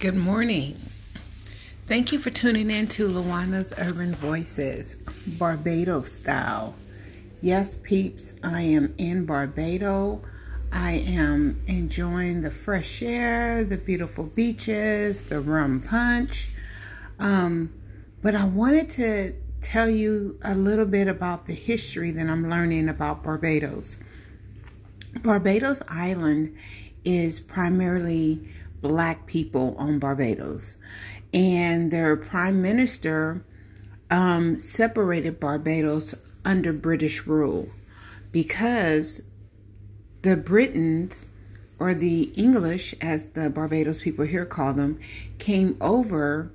Good morning. Thank you for tuning in to Lawona's Urban Voices, Barbados style. Yes, peeps, I am in Barbados. I am enjoying the fresh air, the beautiful beaches, the rum punch. Um, but I wanted to tell you a little bit about the history that I'm learning about Barbados. Barbados Island is primarily black people on Barbados. And their prime minister um, separated Barbados under British rule because the Britons, or the English, as the Barbados people here call them, came over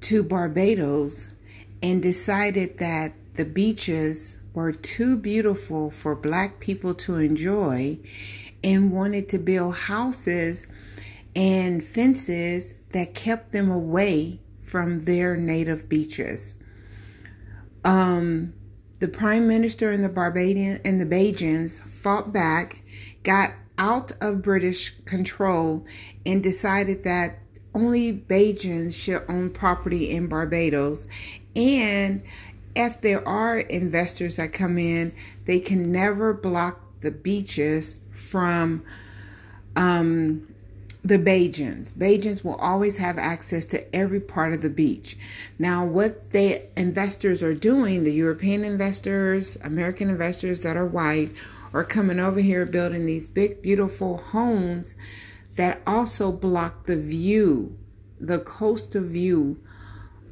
to Barbados and decided that the beaches were too beautiful for black people to enjoy and wanted to build houses and fences that kept them away from their native beaches. Um, the prime minister and the Barbadian and the Bajans fought back, got out of British control, and decided that only Bajans should own property in Barbados. And if there are investors that come in, they can never block the beaches from um, the Bajans. Bajans will always have access to every part of the beach. Now, what the investors are doing, the European investors, American investors that are white, are coming over here building these big, beautiful homes that also block the view, the coastal view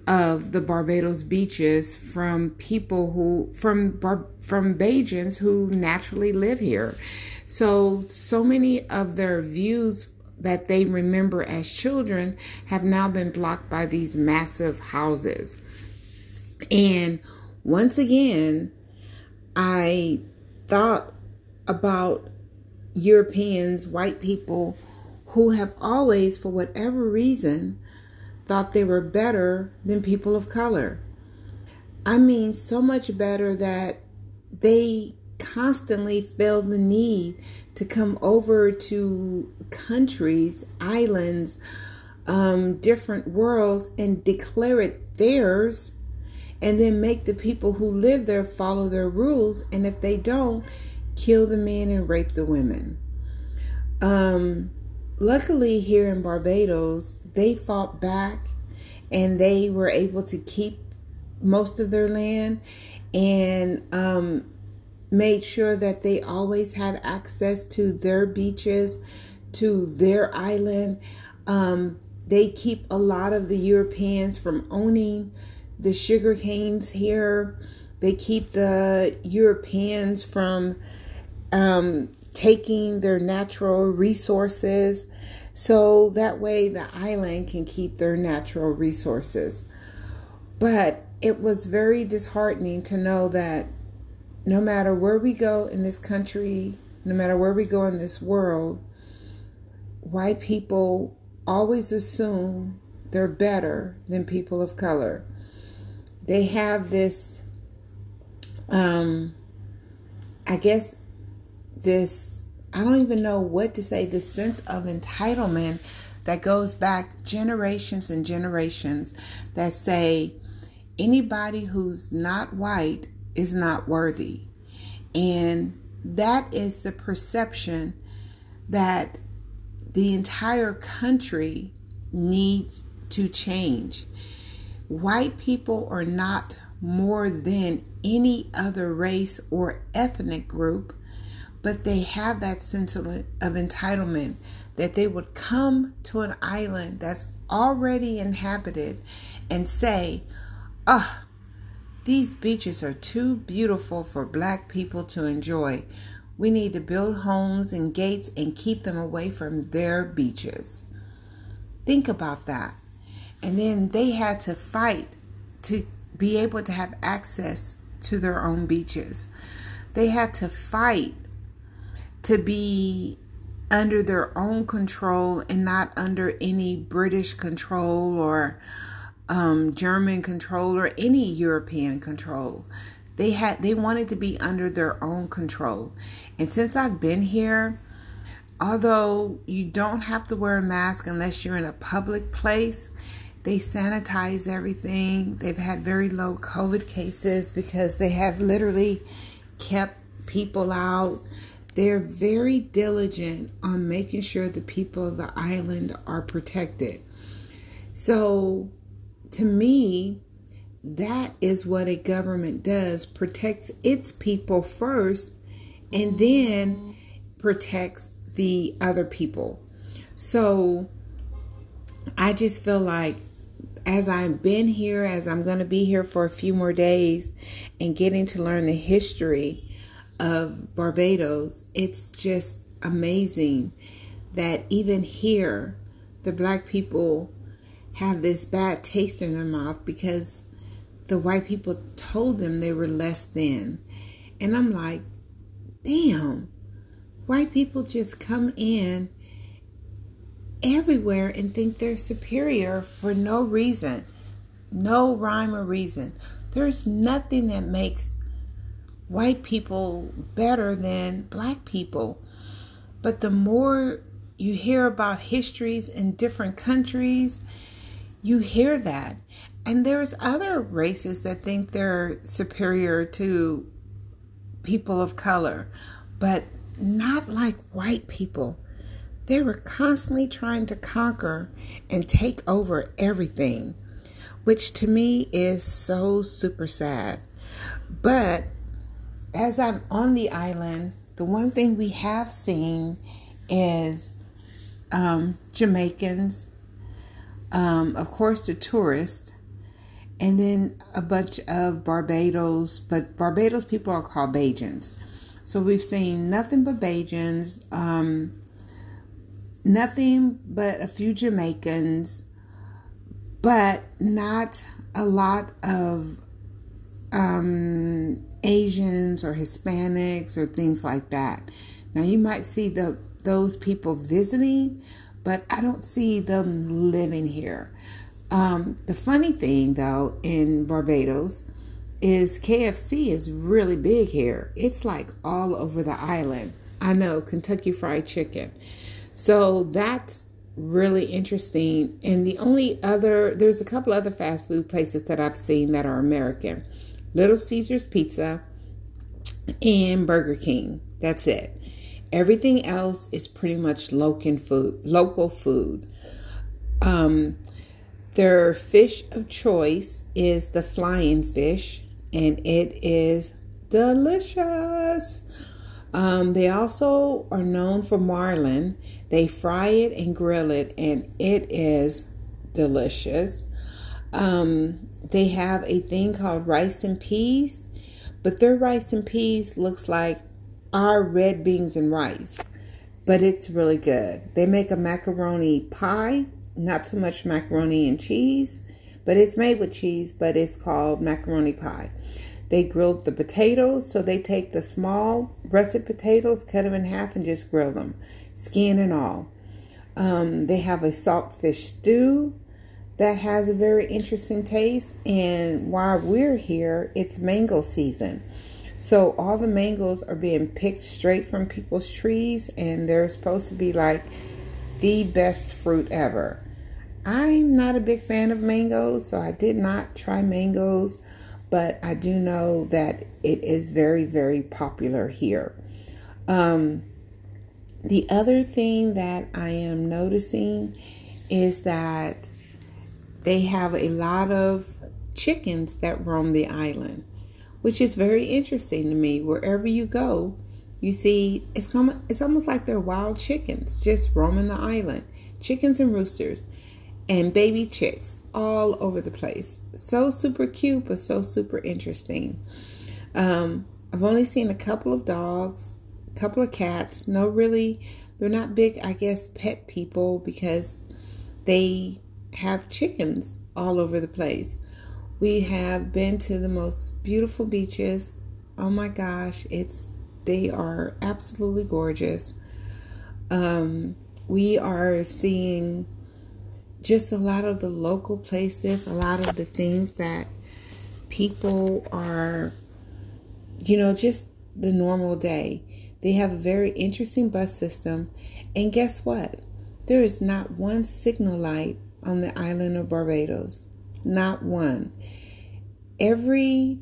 of the Barbados beaches from people who from from Bajans who naturally live here. So so many of their views that they remember as children have now been blocked by these massive houses. And once again, I thought about Europeans, white people who have always, for whatever reason, thought they were better than people of color. I mean, so much better that they constantly feel the need to come over to countries, islands, um, different worlds, and declare it theirs, and then make the people who live there follow their rules. And if they don't, kill the men and rape the women. Um, luckily, here in Barbados, they fought back and they were able to keep most of their land and um, made sure that they always had access to their beaches, to their island. Um, they keep a lot of the Europeans from owning the sugar canes here. They keep the Europeans from um, taking their natural resources. So that way the island can keep their natural resources. But it was very disheartening to know that no matter where we go in this country, no matter where we go in this world, white people always assume they're better than people of color. They have this, um, I guess, this, I don't even know what to say, this sense of entitlement that goes back generations and generations that say anybody who's not white is not worthy. And that is the perception that the entire country needs to change. White people are not more than any other race or ethnic group, but they have that sense of, entitlement that they would come to an island that's already inhabited and say, oh, these beaches are too beautiful for black people to enjoy. We need to build homes and gates and keep them away from their beaches. Think about that. And then they had to fight to be able to have access to their own beaches. They had to fight to be under their own control and not under any British control or um, German control or any European control. They had they wanted to be under their own control. And since I've been here, although you don't have to wear a mask unless you're in a public place, they sanitize everything. They've had very low COVID cases because they have literally kept people out. They're very diligent on making sure the people of the island are protected. So, to me, that is what a government does protects its people first and then protects the other people. So I just feel like as I've been here, as I'm going to be here for a few more days and getting to learn the history of Barbados, it's just amazing that even here, the black people have this bad taste in their mouth because the white people told them they were less than. And I'm like, damn, white people just come in everywhere and think they're superior for no reason, no rhyme or reason. There's nothing that makes white people better than black people. But the more you hear about histories in different countries, you hear that. And there's other races that think they're superior to people of color, but not like white people. They were constantly trying to conquer and take over everything, which to me is so super sad. But as I'm on the island, the one thing we have seen is um, Jamaicans, um, of course, the tourists, and then a bunch of Barbados, but Barbados people are called Bajans. So we've seen nothing but Bajans, um, nothing but a few Jamaicans, but not a lot of um, Asians or Hispanics or things like that. Now you might see the those people visiting, but I don't see them living here. Um, the funny thing, though, in Barbados is KFC is really big here. It's like all over the island. I know Kentucky Fried Chicken. So that's really interesting. And the only other, there's a couple other fast food places that I've seen that are American Little Caesars Pizza and Burger King. That's it. Everything else is pretty much local food. Local food. Um, their fish of choice is the flying fish, and it is delicious. Um, they also are known for marlin. They fry it and grill it, and it is delicious. Um, they have a thing called rice and peas, but their rice and peas looks like our red beans and rice, but it's really good. They make a macaroni pie not too much macaroni and cheese, but it's made with cheese, but it's called macaroni pie. They grilled the potatoes, so they take the small russet potatoes, cut them in half, and just grill them, skin and all. Um, they have a saltfish stew that has a very interesting taste, and while we're here, it's mango season. So all the mangoes are being picked straight from people's trees, and they're supposed to be like the best fruit ever. I'm not a big fan of mangoes, so I did not try mangoes, but I do know that it is very, very popular here. Um, the other thing that I am noticing is that they have a lot of chickens that roam the island, which is very interesting to me. Wherever you go, you see it's it's almost like they're wild chickens just roaming the island, chickens and roosters and baby chicks all over the place. So super cute, but so super interesting. Um, I've only seen a couple of dogs, a couple of cats. No, really, they're not big, I guess, pet people because they have chickens all over the place. We have been to the most beautiful beaches. Oh my gosh, it's they are absolutely gorgeous. Um, we are seeing just a lot of the local places, a lot of the things that people are, you know, just the normal day. They have a very interesting bus system, And guess what? There is not one signal light on the island of Barbados. Not one. Every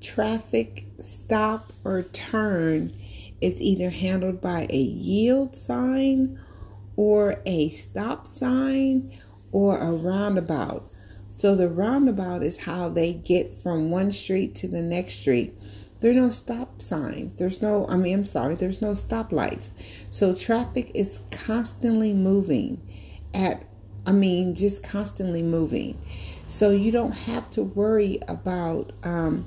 traffic stop or turn is either handled by a yield sign or a stop sign or a roundabout. So the roundabout is how they get from one street to the next street. There are no stop signs. There's no, I mean, I'm sorry, there's no stoplights. So traffic is constantly moving at, I mean, just constantly moving. So you don't have to worry about, um,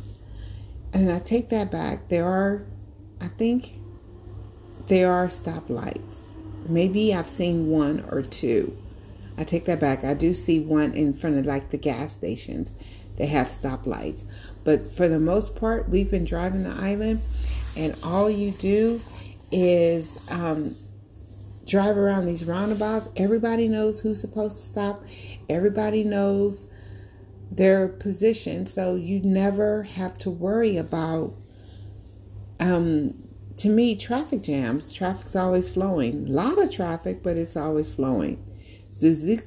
and I take that back. There are, I think, there are stoplights. Maybe I've seen one or two. I take that back. I do see one in front of like the gas stations. They have stoplights. But for the most part, we've been driving the island, and all you do is um, drive around these roundabouts. Everybody knows who's supposed to stop, everybody knows their position. So you never have to worry about, um, to me, traffic jams. Traffic's always flowing. A lot of traffic, but it's always flowing. Suzuki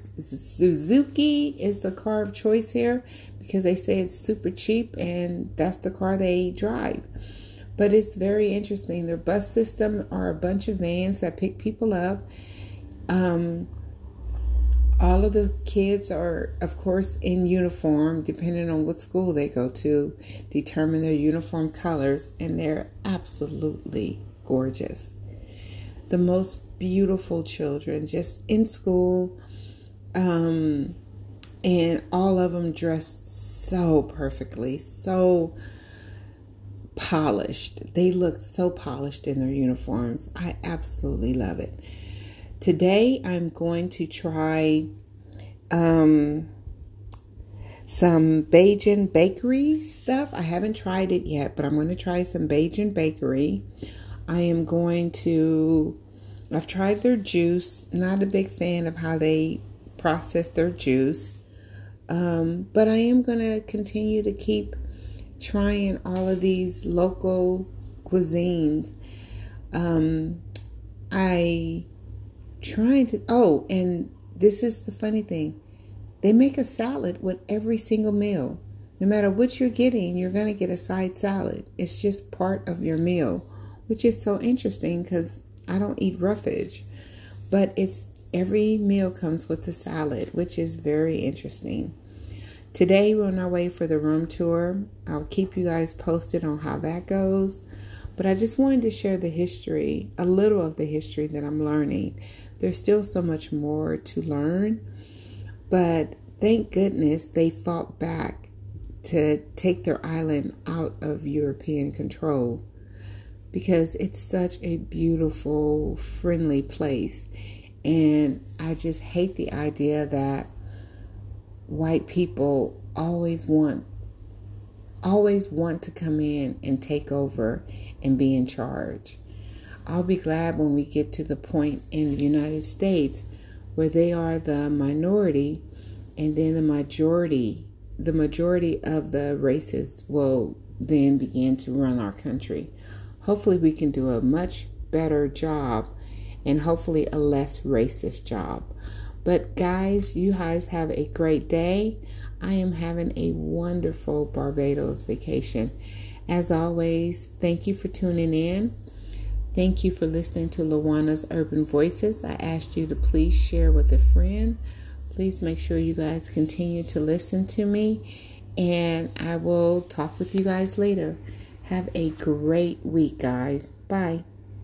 is the car of choice here because they say it's super cheap and that's the car they drive. But it's very interesting. Their bus system are a bunch of vans that pick people up. Um, all of the kids are, of course, in uniform, depending on what school they go to, determine their uniform colors, and they're absolutely gorgeous. The most beautiful children, just in school. Um, and all of them dressed so perfectly, so polished. They look so polished in their uniforms. I absolutely love it. Today I'm going to try um, some Bajan bakery stuff. I haven't tried it yet, but I'm going to try some Bajan bakery. I am going to, I've tried their juice. Not a big fan of how they process their juice. Um, but I am going to continue to keep trying all of these local cuisines. Um, I trying to, oh, and this is the funny thing. They make a salad with every single meal. No matter what you're getting, you're going to get a side salad. It's just part of your meal, which is so interesting because I don't eat roughage. But it's every meal comes with a salad, which is very interesting. Today, we're on our way for the room tour. I'll keep you guys posted on how that goes. But I just wanted to share the history, a little of the history that I'm learning. There's still so much more to learn, but thank goodness they fought back to take their island out of European control because it's such a beautiful, friendly place. And I just hate the idea that white people always want always want to come in and take over and be in charge. I'll be glad when we get to the point in the United States where they are the minority and then the majority the majority of the races will then begin to run our country. Hopefully we can do a much better job and hopefully a less racist job. But guys, you guys have a great day. I am having a wonderful Barbados vacation. As always, thank you for tuning in. Thank you for listening to Lawona's Urban Voices. I asked you to please share with a friend. Please make sure you guys continue to listen to me, and I will talk with you guys later. Have a great week, guys. Bye.